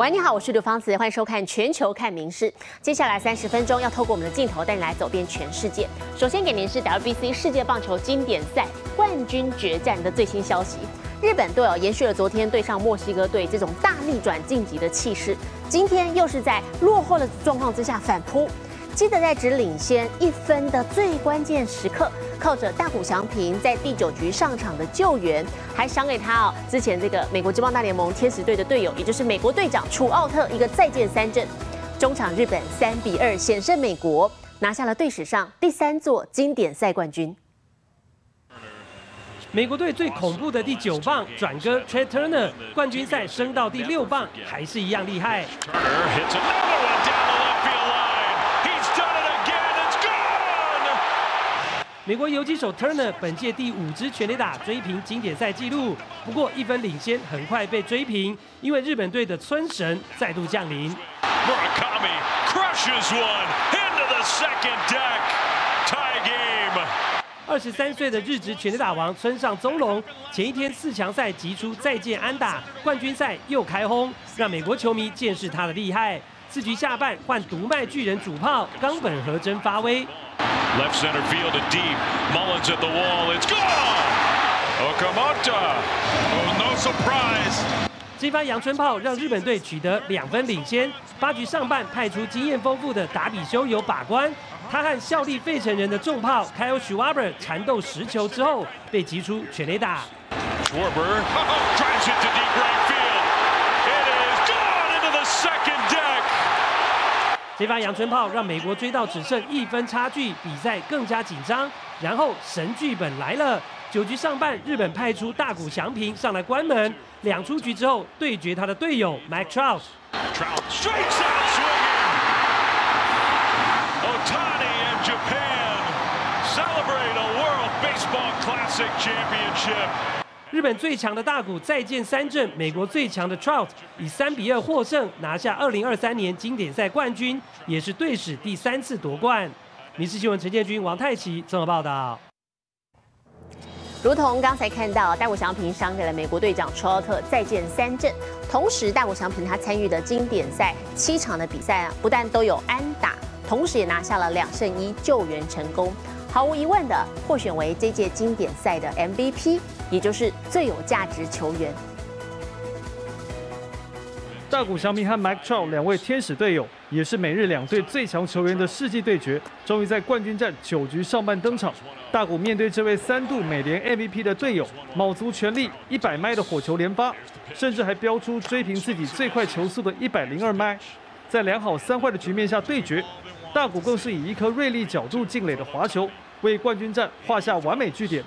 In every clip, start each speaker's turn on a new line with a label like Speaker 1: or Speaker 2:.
Speaker 1: 喂，你好，我是刘芳子，欢迎收看《全球看名事》。接下来三十分钟要透过我们的镜头带你来走遍全世界。首先给您是 WBC 世界棒球经典赛冠军决战的最新消息。日本队哦延续了昨天对上墨西哥队这种大逆转晋级的气势，今天又是在落后的状况之下反扑。记得在只领先一分的最关键时刻，靠着大谷翔平在第九局上场的救援，还赏给他哦之前这个美国职棒大联盟天使队的队友，也就是美国队长楚奥特一个再见三振。中场日本三比二险胜美国，拿下了队史上第三座经典赛冠军。
Speaker 2: 美国队最恐怖的第九棒转哥 Trey Turner 冠军赛升到第六棒，还是一样厉害。美国游击手 Turner 本届第五支全垒打追平经典赛纪录，不过一分领先很快被追平，因为日本队的村神再度降临。
Speaker 3: Murakami crushes one into the second deck. Tie game.
Speaker 2: 二十三岁的日职全垒打王村上宗隆，前一天四强赛击出再见安打，冠军赛又开轰，让美国球迷见识他的厉害。四局下半换独卖巨人主炮冈本和真发威，
Speaker 3: Left center field and deep. Mullins at the wall. It's gone. Okamoto. Oh, no surprise.
Speaker 2: 这发阳春炮让日本队取得两分领先。八局上半派出经验丰富的达比修有把关，他和效力费城人的重炮 Kyle Schwarber 缠斗十球之后被击出全垒打。
Speaker 3: Schwarber drives it to deep right field. It is gone into the second deck.
Speaker 2: 这发阳春炮让美国追到只剩一分差距，比赛更加紧张。然后神剧本来了，九局上半，日本派出大谷翔平上来关门，两出局之后对决他的队友 Mike Trout。
Speaker 3: Trout strikes out swinging. Otani and Japan celebrate a World Baseball Classic championship.
Speaker 2: 日本最强的大谷再见三振，美国最强的 Trout 以三比二获胜，拿下二零二三年经典赛冠军，也是队史第三次夺冠。民事新闻陈建军、王太奇综合报道。
Speaker 1: 如同刚才看到，大谷翔平赏给了美国队长楚奥特再见三振。同时，大谷翔平他参与的经典赛七场的比赛啊，不但都有安打，同时也拿下了两胜一救援成功。毫无疑问的，获选为这届经典赛的 MVP，也就是最有价值球员。
Speaker 4: 大谷翔平和 Mike Trout 两位天使队友，也是美日两队最强球员的世纪对决，终于在冠军战九局上半登场。大谷面对这位三度美联 MVP 的队友，卯足全力，一百迈的火球连发，甚至还飙出追平自己最快球速的一百零二迈。在两好三坏的局面下对决，大谷更是以一颗锐利角度进垒的滑球，为冠军战画下完美句点。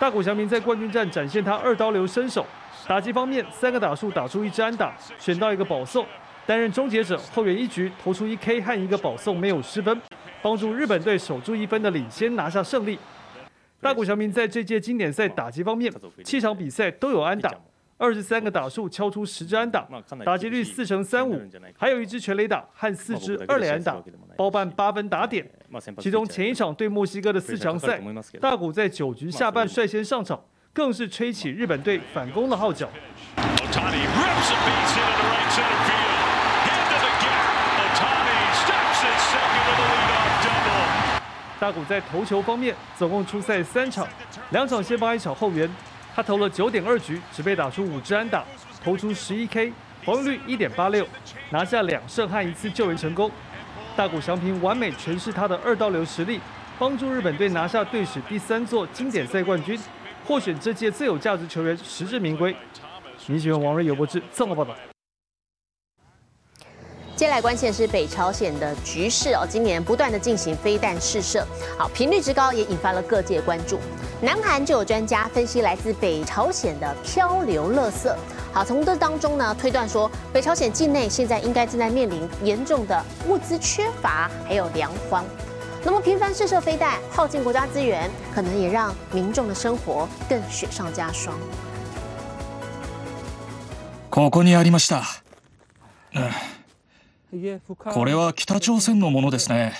Speaker 4: 大谷翔平在冠军战展现他二刀流身手，打击方面三个打数打出一支安打，选到一个保送，担任终结者，后援一局投出一 K 和一个保送，没有失分，帮助日本队守住一分的领先，拿下胜利。大谷翔平在这届经典赛打击方面，七场比赛都有安打，二十三个打数敲出十支安打，打击率四成三五，还有一支全垒打和四支二垒安打，包办八分打点。其中前一场对墨西哥的四强赛，大谷在九局下半率先上场，更是吹起日本队反攻的号角。大谷在投球方面总共出赛三场，两场先发一场后援，他投了九点二局，只被打出五支安打，投出十一 K，防御率一点八六，拿下两胜和一次救援成功。大谷翔平完美诠释他的二刀流实力，帮助日本队拿下队史第三座经典赛冠军，获选这届最有价值球员，实至名归。你喜欢王瑞有博志综合报道。
Speaker 1: 接下来关切的是北朝鲜的局势哦，今年不断的进行飞弹试射，好频率之高也引发了各界关注。南韩就有专家分析来自北朝鲜的漂流垃圾，好从这当中呢推断说，北朝鲜境内现在应该正在面临严重的物资缺乏，还有粮荒。那么频繁试射飞弹，耗尽国家资源，可能也让民众的生活更雪上加霜。
Speaker 5: ここにありました。 うんこれは北朝鮮のものですね。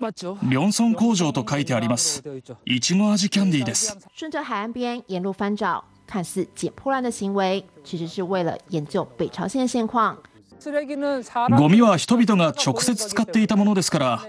Speaker 5: リョンソン工場と書いてあります。いちご味キャンディーです。
Speaker 1: 顺着海岸边沿路翻找，
Speaker 6: 看似捡破烂的行为，其实是为了研究北朝鲜现况。
Speaker 5: ゴミは人々が直接使っていたものですから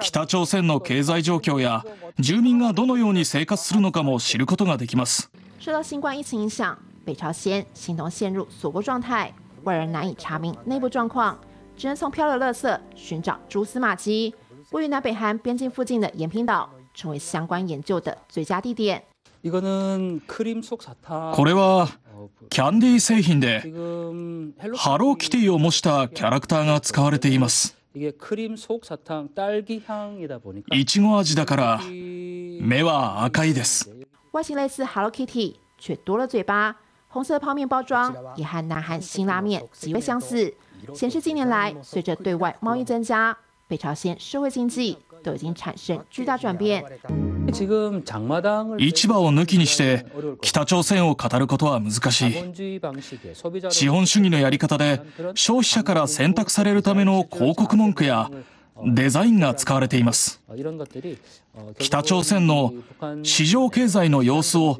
Speaker 5: 北朝鮮の経済状況や住民がどのように生活するのかも知ることができます
Speaker 6: 受到新冠疫情影响，北朝鲜形同陷入锁国状态，外人难以查明内部状况，只能从漂流垃圾寻找蛛丝马迹。位于南北韩边境附近的延平岛，成为相关研究的最佳地点。
Speaker 5: これはキャンディー製品でハローキティを模したキャラクターが使われていますいちご味だから目は赤いです
Speaker 6: 外形类似 Hello Kitty，却多了嘴巴。 红色泡面包装也和南韩辛拉面极为相似，显示近年来随着对外贸易增加，北朝鲜社会经济都已经产生巨大转变。
Speaker 5: 市場を抜きにして北朝鮮を語ることは難しい。資本主義のやり方で消費者から選択されるための広告文句やデザインが使われています。北朝鮮の市場経済の様子を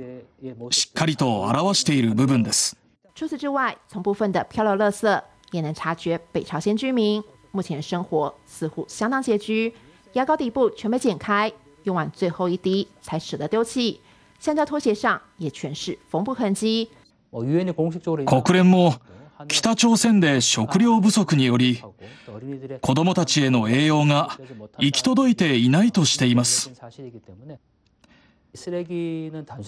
Speaker 5: しっかりと表している部分です。
Speaker 6: 除此之外从部分的漂流垃圾也能察觉北朝鲜居民目前生活似乎相当拮据。牙膏底部全被剪开用完最后一滴才舍得丢弃，橡胶拖鞋上也全是缝补痕迹。
Speaker 5: 国連も北朝鮮で食料不足により子どもたちへの栄養が行き届いていないとしています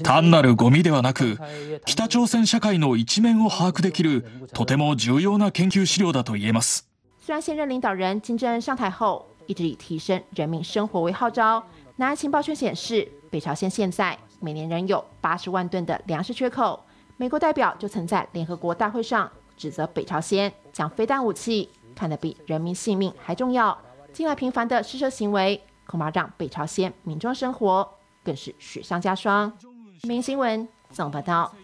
Speaker 5: 単なるゴミではなく北朝鮮社会の一面を把握できるとても重要な研究資料だと言えます
Speaker 6: 虽然现任领导人金正恩上台后一直以提升人民生活为号召南韩情报圈显示，北朝鲜现在每年仍有八十万吨的粮食缺口。美国代表就曾在联合国大会上指责北朝鲜将飞弹武器看得比人民性命还重要。近来频繁的试射行为，恐怕让北朝鲜民众生活 更是雪上加霜。明新闻总报道。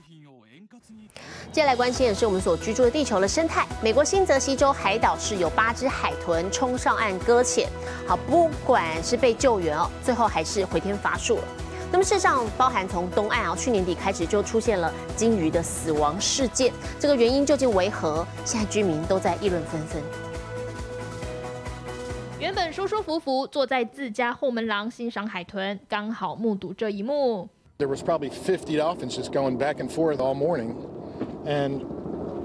Speaker 1: 接下来关心的是我们所居住的地球的生态。美国新泽西州海岛市有八只海豚冲上岸搁浅，好，不管是被救援哦，最后还是回天乏术了。那么事实上，包含从东岸啊，去年底开始就出现了鲸鱼的死亡事件，这个原因究竟为何？现在居民都在议论纷纷。
Speaker 7: 原本舒舒服服坐在自家后门廊欣赏海豚，刚好目睹这一幕。
Speaker 8: There was probably fifty dolphins just going back and forth all morning. And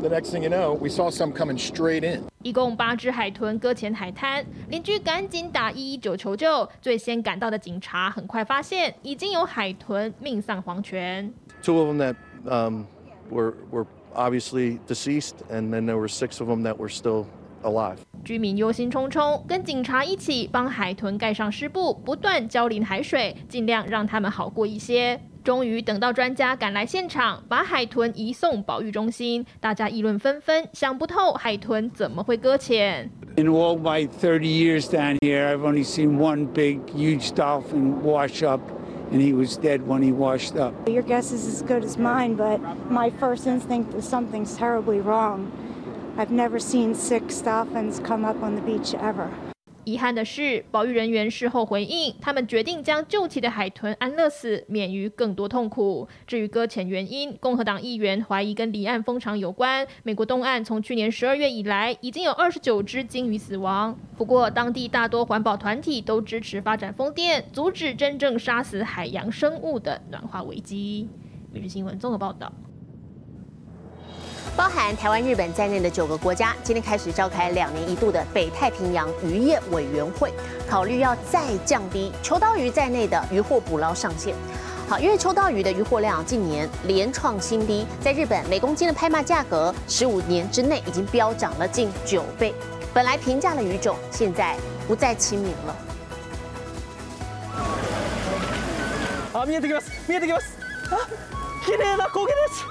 Speaker 8: the next thing you know, we saw some coming straight in.
Speaker 7: 一共八只海豚搁浅海滩，邻居赶紧打一一九求救。最先赶到的警察很快发现，已经有海豚命丧黄泉。
Speaker 8: Two of them that um, were were obviously deceased, and then there were six of them that were still alive.
Speaker 7: 居民忧心忡忡，跟警察一起帮海豚盖上湿布，不断浇淋海水，尽量让他们好过一些。终于等到专家赶来现场，把海豚移送保育中心。大家议论纷纷，想不透海豚怎么会搁浅。
Speaker 9: In all my 30 years down here, I've only seen one big, huge dolphin wash up, and he was dead when he washed up.
Speaker 10: Your guess is as good as mine, but my first instinct was something's terribly wrong. I've never seen six dolphins come up on the beach ever.
Speaker 7: 遗憾的是，保育人员事后回应，他们决定将救起的海豚安乐死，免于更多痛苦。至于搁浅原因，共和党议员怀疑跟离岸风场有关。美国东岸从去年十二月以来，已经有二十九只鲸鱼死亡。不过，当地大多环保团体都支持发展风电，阻止真正杀死海洋生物的暖化危机。每日新闻综合报道。
Speaker 1: 包含台湾、日本在内的九个国家，今天开始召开两年一度的北太平洋渔业委员会，考虑要再降低秋刀鱼在内的渔获捕捞上限。好，因为秋刀鱼的渔获量近年连创新低，在日本每公斤的拍卖价格，十五年之内已经飙涨了近九倍。本来平价的鱼种，现在不再亲民了。
Speaker 11: あ、見えてきます。見えてきます。あ、綺麗な焦げです。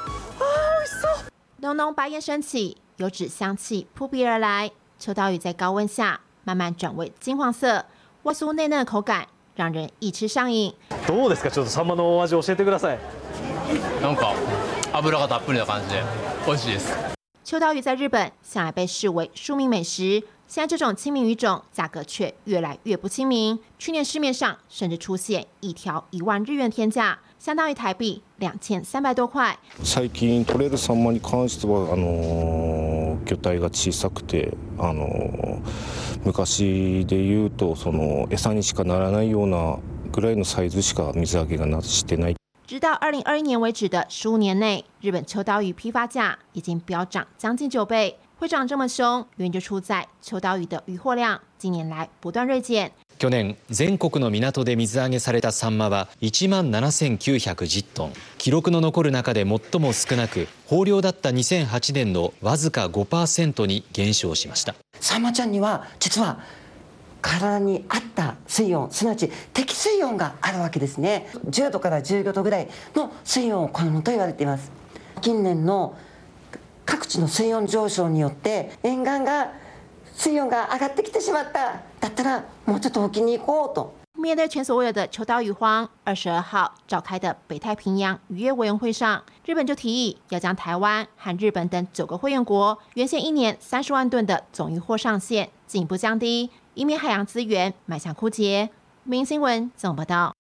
Speaker 11: あ、美味しそう。
Speaker 6: 浓浓白烟升起，油脂香气扑鼻而来。秋刀鱼在高温下慢慢转为金黄色，外酥内嫩的口感让人一吃上瘾。
Speaker 11: どうですか？ちょっとサンマのお味教えてください。
Speaker 12: なんか油がたっぷりな感じで美味しいです。
Speaker 6: 秋刀鱼在日本向来被视为庶民美食，现在这种亲民鱼种价格却越来越不亲民。去年市面上甚至出现一条一万日元天价。 相当于台币两千三百多块。
Speaker 13: 最近取れるサンマに関してはあの魚体が小さくてあの昔で言うとその餌にしかならないようなぐらいのサイズしか水揚げがなしてない。
Speaker 6: 直到二零二一年为止的十五年内，日本秋刀鱼批发价已经飙涨将近九倍。会涨这么凶，原因就出在秋刀鱼的渔获量近年来不断锐减。
Speaker 14: 去年全国の港で水揚げされたサンマは1万7910トン。記録の残る中で最も少なく豊漁だった2008年のわずか5%に減少しました。
Speaker 15: サンマちゃんには実は体に合った水温すなわち適水温があるわけですね。10度から15度ぐらいの水温を好むと言われています。近年の各地の水温上昇によって沿岸が水温が上がってきてしまっただったらもうちょっと沖に行こうと。
Speaker 6: 面对前所未有的秋刀鱼荒，二十二号召开的北太平洋渔业委员会上，日本就提议要将台湾和日本等九个会员国原先一年三十万吨的总渔获上限进一步降低，以免海洋资源迈向枯竭。明新闻怎么报道？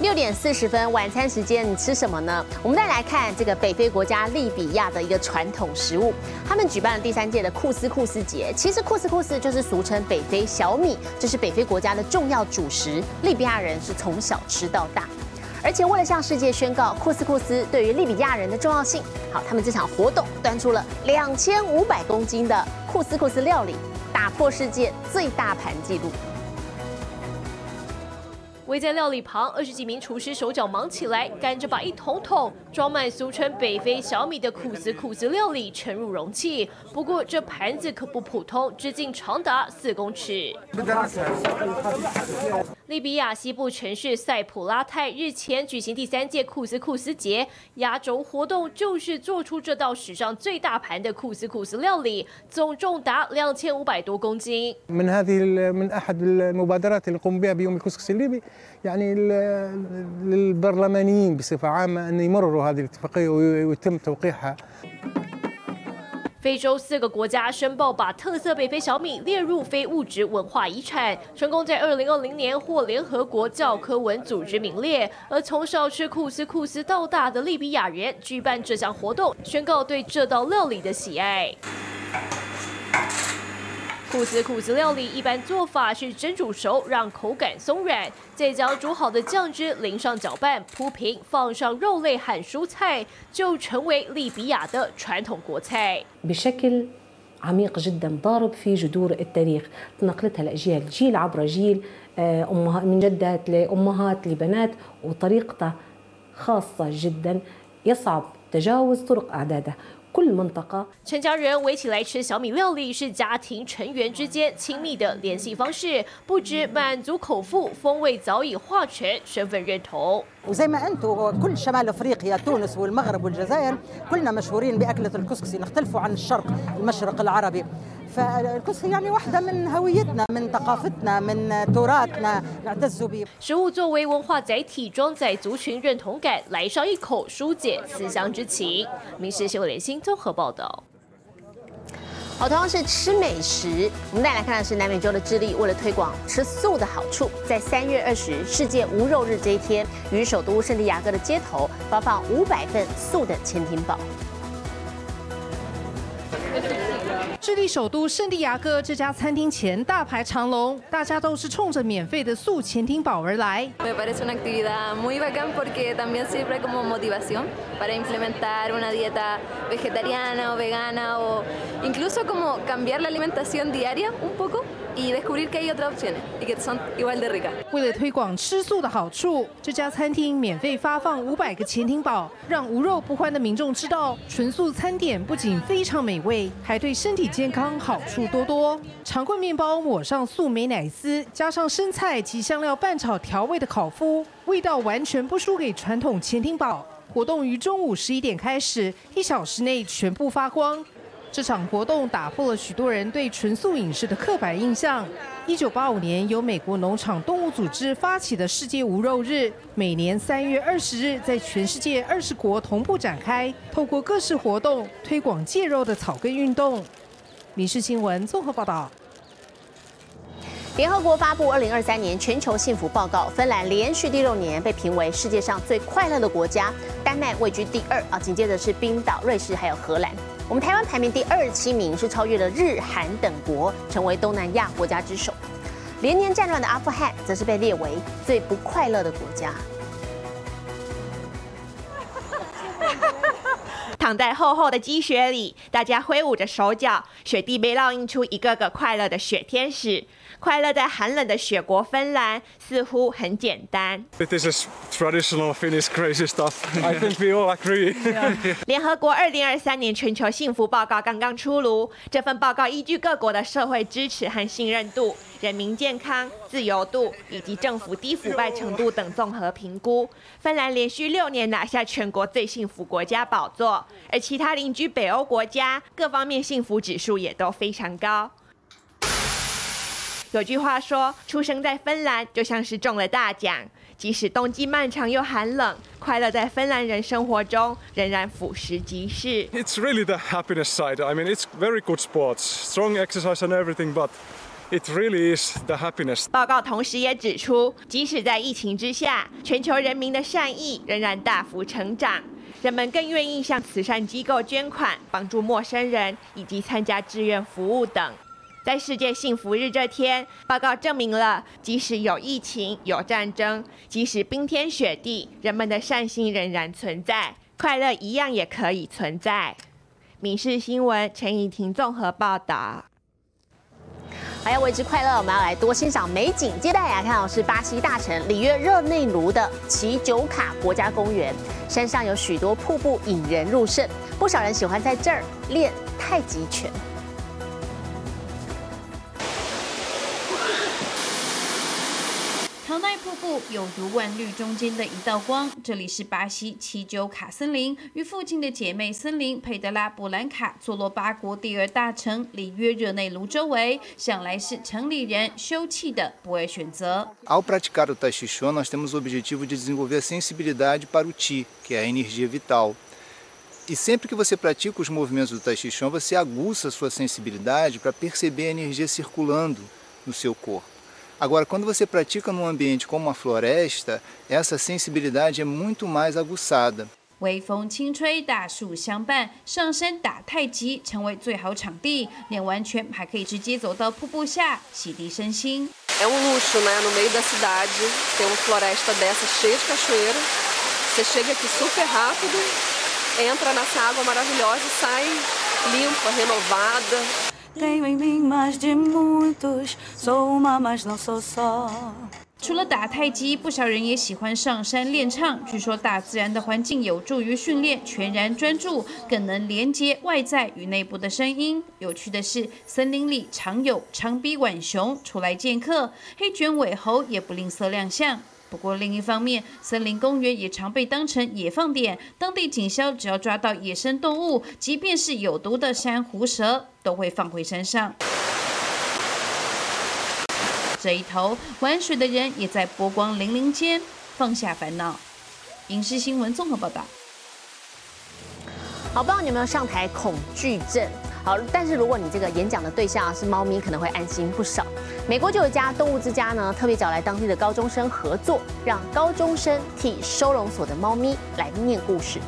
Speaker 1: 六点四十分，晚餐时间，你吃什么呢？我们再来看这个北非国家利比亚的一个传统食物，他们举办了第三届的库斯库斯节。其实库斯库斯就是俗称北非小米，这是北非国家的重要主食，利比亚人是从小吃到大。而且为了向世界宣告库斯库斯对于利比亚人的重要性，好，他们这场活动端出了两千五百公斤的库斯库斯料理，打破世界最大盘纪录。
Speaker 16: 围在料理旁，二十几名厨师手脚忙起来，赶着把一桶桶装满俗称北非小米的库斯库斯料理盛入容器。不过这盘子可不普通，直径长达四公尺。利比亚西部城市塞普拉泰日前举行第三届库斯库斯节，压轴活动就是做出这道史上最大盘的库斯库斯料理，总重达两千五百多公斤。
Speaker 17: يعني للبرلمانيين بصفة عامة أن يمرروا هذه الاتفاقية ويتم توقيعها
Speaker 16: 非洲四个国家申报把特色北非小米列入非物质文化遗产，成功在二零二零年获联合国教科文组织名列。而从小吃库斯库斯到大的利比亚人举办这项活动，宣告对这道料理的喜爱。 库斯库斯料理一般做法是蒸煮熟，让口感松软，再将煮好的酱汁淋上搅拌，铺平，放上肉类和蔬菜，就成为利比亚的传统国菜。
Speaker 18: بشكل عميق جدا ضارب في جذور التاريخ نقلتها لاجيال جيل عبر جيل امهات من جدات لامهات لبنات وطريقتها خاصه جدا يصعب تجاوز طرق اعدادها
Speaker 16: 全家人围起来吃小米料理，是家庭成员之间亲密的联系方式，不止满足口腹，风味早已化成身份认同。
Speaker 19: وزي ما انتم كل شمال افريقيا تونس والمغرب والجزائر كلنا مشهورين باكله الكسكسي نختلفوا عن الشرق المشرق العربي
Speaker 16: 食物作为文化载体，装载族群认同感，来上一口，纾解思乡之情。民事新闻联新综合报道。
Speaker 1: 好，同样是吃美食，我们再来看的是南美洲的智利，为了推广吃素的好处，在三月二十日世界无肉日这一天，于首都圣地亚哥的街头发放五百份素的潜艇堡。
Speaker 20: 智利首都圣地亚哥这家餐厅前大排长龙，大家都是冲着免费的素潜艇堡而来。
Speaker 21: Me parece una actividad muy bacán porque también sirve como motivación para implementar una dieta vegetariana o vegana o incluso como cambiar la alimentación diaria un poco
Speaker 20: 为了推广吃素的好处，这家餐厅免费发放五百个潜艇堡，让无肉不欢的民众知道，纯素餐点不仅非常美味，还对身体健康好处多多。长棍面包抹上素美奶丝，加上生菜及香料拌炒调味的烤麸，味道完全不输给传统潜艇堡。活动于中午十一点开始，一小时内全部发光。这场活动打破了许多人对纯素饮食的刻板印象。一九八五年，由美国农场动物组织发起的世界无肉日，每年三月二十日在全世界二十国同步展开，透过各式活动推广戒肉的草根运动。民事新闻综合报道。
Speaker 1: 联合国发布二零二三年全球幸福报告，芬兰连续第六年被评为世界上最快乐的国家，丹麦位居第二啊，紧接着是冰岛、瑞士还有荷兰。我们台湾排名第二十七名，是超越了日韩等国，成为东南亚国家之首。连年战乱的阿富汗，则是被列为最不快乐的国家。
Speaker 22: 躺在厚厚的积雪里，大家挥舞着手脚，雪地被烙印出一个个快乐的雪天使。快乐在寒冷的雪国芬兰，似乎很简单。
Speaker 23: This is traditional Finnish crazy stuff. I think we all agree.
Speaker 22: 联合国二零二三年全球幸福报告刚刚出炉，这份报告依据各国的社会支持和信任度、人民健康、自由度以及政府低腐败程度等综合评估，芬兰连续六年拿下全国最幸福国家宝座，而其他邻居北欧国家各方面幸福指数也都非常高。有句话说，出生在芬兰就像是中了大奖。即使冬季漫长又寒冷，快乐在芬兰人生活中仍然俯拾即是。
Speaker 23: It's really the happiness side. I mean, it's very good sports, strong exercise and everything, but it really is the happiness.
Speaker 22: 报告同时也指出，即使在疫情之下，全球人民的善意仍然大幅成长，人们更愿意向慈善机构捐款，帮助陌生人，以及参加志愿服务等。在世界幸福日这天，报告证明了，即使有疫情、有战争，即使冰天雪地，人们的善心仍然存在，快乐一样也可以存在。民事新闻陈怡婷综合报道。
Speaker 1: 还要维持快乐，我们要来多欣赏美景。接待来看到是巴西大城里约热内卢的奇酒卡国家公园，山上有许多瀑布引人入胜，不少人喜欢在这儿练太极拳。
Speaker 24: 瀑布有如万绿中间的一道光。这里是巴西奇九卡森林，与附近的姐妹森林佩德拉布兰卡坐落巴国第二大城里约热内卢周围，向来是城里人休憩的不二选择。
Speaker 25: Ao praticar o Tai Chi Chuan, nós temos o objetivo de desenvolver a sensibilidade para o Ti, que é a energia vital. E sempre que você pratica os movimentos do Tai Chi Chuan, você aguça a sua sensibilidade para perceber a energia circulando no seu corpo. Agora, quando você pratica num ambiente como uma floresta, essa sensibilidade é muito mais aguçada.
Speaker 24: 微风轻吹，大树相伴，上山打太极成为最好场地。练完拳还可以直接走到瀑布下洗涤身心。
Speaker 26: É um luxo, né? No meio da cidade, ter uma floresta dessa cheia de cachoeira. Você chega aqui super rápido, entra nessa água maravilhosa e sai limpa, renovada.
Speaker 24: 除了打太极，不少人也喜欢上山练唱。据说大自然的环境有助于训练全然专注，更能连接外在与内部的声音。有趣的是，森林里常有长臂浣熊出来见客，黑卷尾猴也不吝啬亮相。不过另一方面，森林公园也常被当成野放点。当地警消只要抓到野生动物，即便是有毒的珊瑚蛇，都会放回山上。这一头玩水的人也在波光粼粼间放下烦恼。影视新闻综合报道。
Speaker 1: 好，不知道你有没有上台恐惧症？好，但是如果你这个演讲的对象是猫咪，可能会安心不少。美国就有一家动物之家呢，特别找来当地的高中生合作，让高中生替收容所的猫咪来念故事。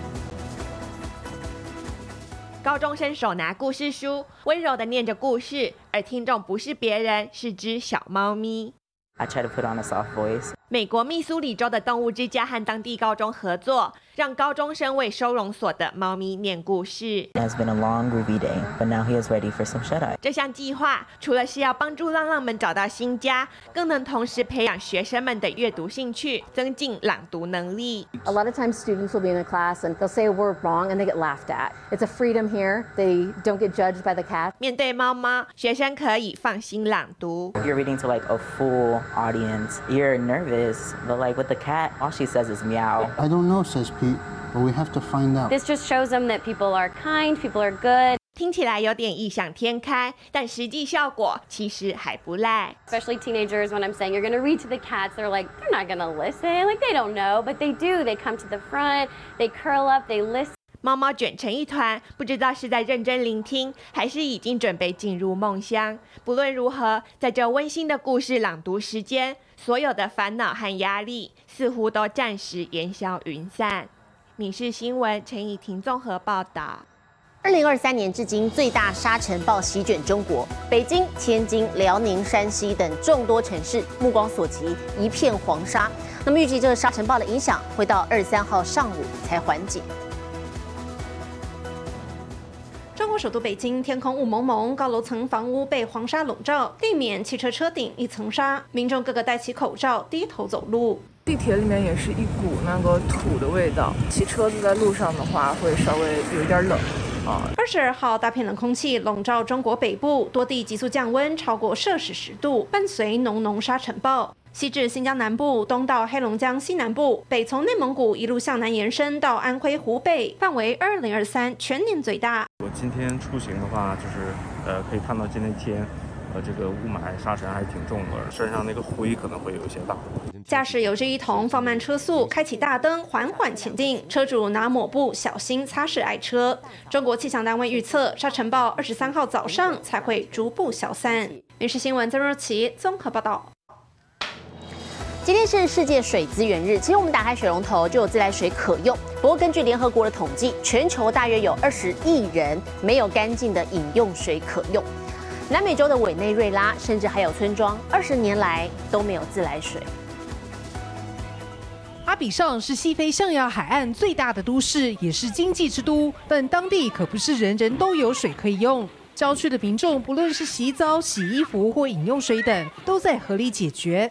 Speaker 22: 高中生手拿故事书，温柔的念着故事，而听众不是别人，是只小猫咪。
Speaker 27: I try to put on a soft voice.
Speaker 22: 美国密苏里州的动物之家和当地高中合作，让高中生为收容所的猫咪念故事。
Speaker 27: It has been a long groovy day, but now he is ready for some shut eye.
Speaker 22: 这项计划除了是要帮助浪浪们找到新家，更能同时培养学生们的阅读兴趣，增进朗读能力。
Speaker 28: A lot of times students will be in a class and they'll say a word wrong and they get laughed at. It's a freedom here. They don't get judged by the cat.
Speaker 22: 面对猫猫，学生可以放心朗读。
Speaker 27: You're reading to like a full audience. You're nervous, but like with the cat, all she says is meow.
Speaker 29: I don't know, says Pete, but we have to find out.
Speaker 30: This just shows them that people are kind, people are good.
Speaker 22: 听起来有点异想天开，但实际效果其实还不赖。
Speaker 30: Especially teenagers, when I'm saying you're going to read to the cats, they're like, they're not going to listen. Like, they don't know, but they do. They come to the front, they curl up, they listen.
Speaker 22: 猫猫卷成一团，不知道是在认真聆听，还是已经准备进入梦乡。不论如何，在这温馨的故事朗读时间， 所有的烦恼和压力似乎都暂时烟消云散。闽事新闻陈以婷综合报道。
Speaker 1: 二零二三年至今，最大沙尘暴席卷中国，北京、天津、辽宁、山西等众多城市，目光所及一片黄沙。那么预计这个沙尘暴的影响会到二三号上午才缓解。
Speaker 10: 首都北京天空雾蒙蒙，高楼层房屋被黄沙笼罩，地面、汽车车顶一层沙，民众个个戴起口罩，低头走路。
Speaker 31: 地铁里面也是一股那个土的味道，骑车子在路上的话会稍微有点冷。
Speaker 10: 二十二号，大片冷空气笼罩中国北部，多地急速降温，超过摄氏十度，伴随浓浓沙尘暴。西至新疆南部，东到黑龙江西南部，北从内蒙古一路向南延伸到安徽、湖北，范围二零二三全年最大。
Speaker 32: 我今天出行的话，就是呃，可以看到今天天。呃，这个雾霾沙尘还是挺重的，身上那个灰可能会有一些大。
Speaker 10: 驾驶有志一同放慢车速，开启大灯，缓缓前进。车主拿抹布小心擦拭爱车。中国气象单位预测，沙尘暴二十三号早上才会逐步消散。电视新闻曾若琪综合报道。
Speaker 1: 今天是世界水资源日，其实我们打开水龙头就有自来水可用。不过根据联合国的统计，全球大约有二十亿人没有干净的饮用水可用。南美洲的委内瑞拉，甚至还有村庄，二十年来都没有自来水。
Speaker 20: 阿比尚是西非象牙海岸最大的都市，也是经济之都，但当地可不是人人都有水可以用。郊区的民众，不论是洗澡、洗衣服或饮用水等，都在合理解决。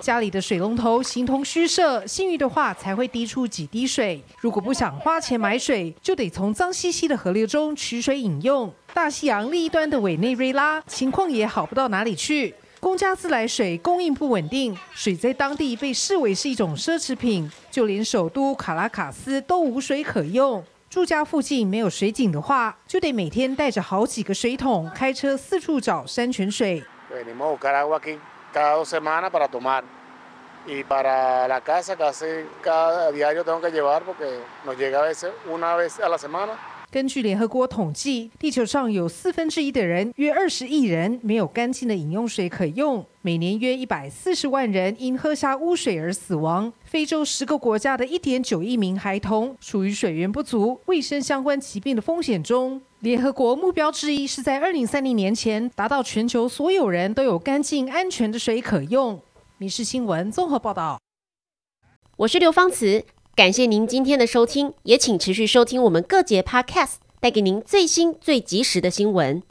Speaker 20: 家里的水龙头形同虚设，幸运的话才会滴出几滴水。如果不想花钱买水，就得从脏兮兮的河流中取水饮用。大西洋另一端的委内瑞拉情况也好不到哪里去，公家自来水供应不稳定，水在当地被视为是一种奢侈品，就连首都卡拉卡斯都无水可用。住家附近没有水井的话，就得每天带着好几个水桶，开车四处找山泉水。
Speaker 33: Cada dos semanas para tomar. Y para la casa casi cada diario tengo que llevar porque nos llega a veces una vez a la semana.
Speaker 20: 根据联合国统计，地球上有四分之一的人，约二十亿人没有干净的饮用水可用。每年约一百四十万人因喝下污水而死亡。非洲十个国家的一点九亿名孩童属于水源不足、卫生相关疾病的风险中。联合国目标之一是在二零三零年前达到全球所有人都有干净安全的水可用。民事新闻综合报道。
Speaker 1: 我是刘芳慈。感谢您今天的收听，也请持续收听我们各节 Podcast，带给您最新最及时的新闻。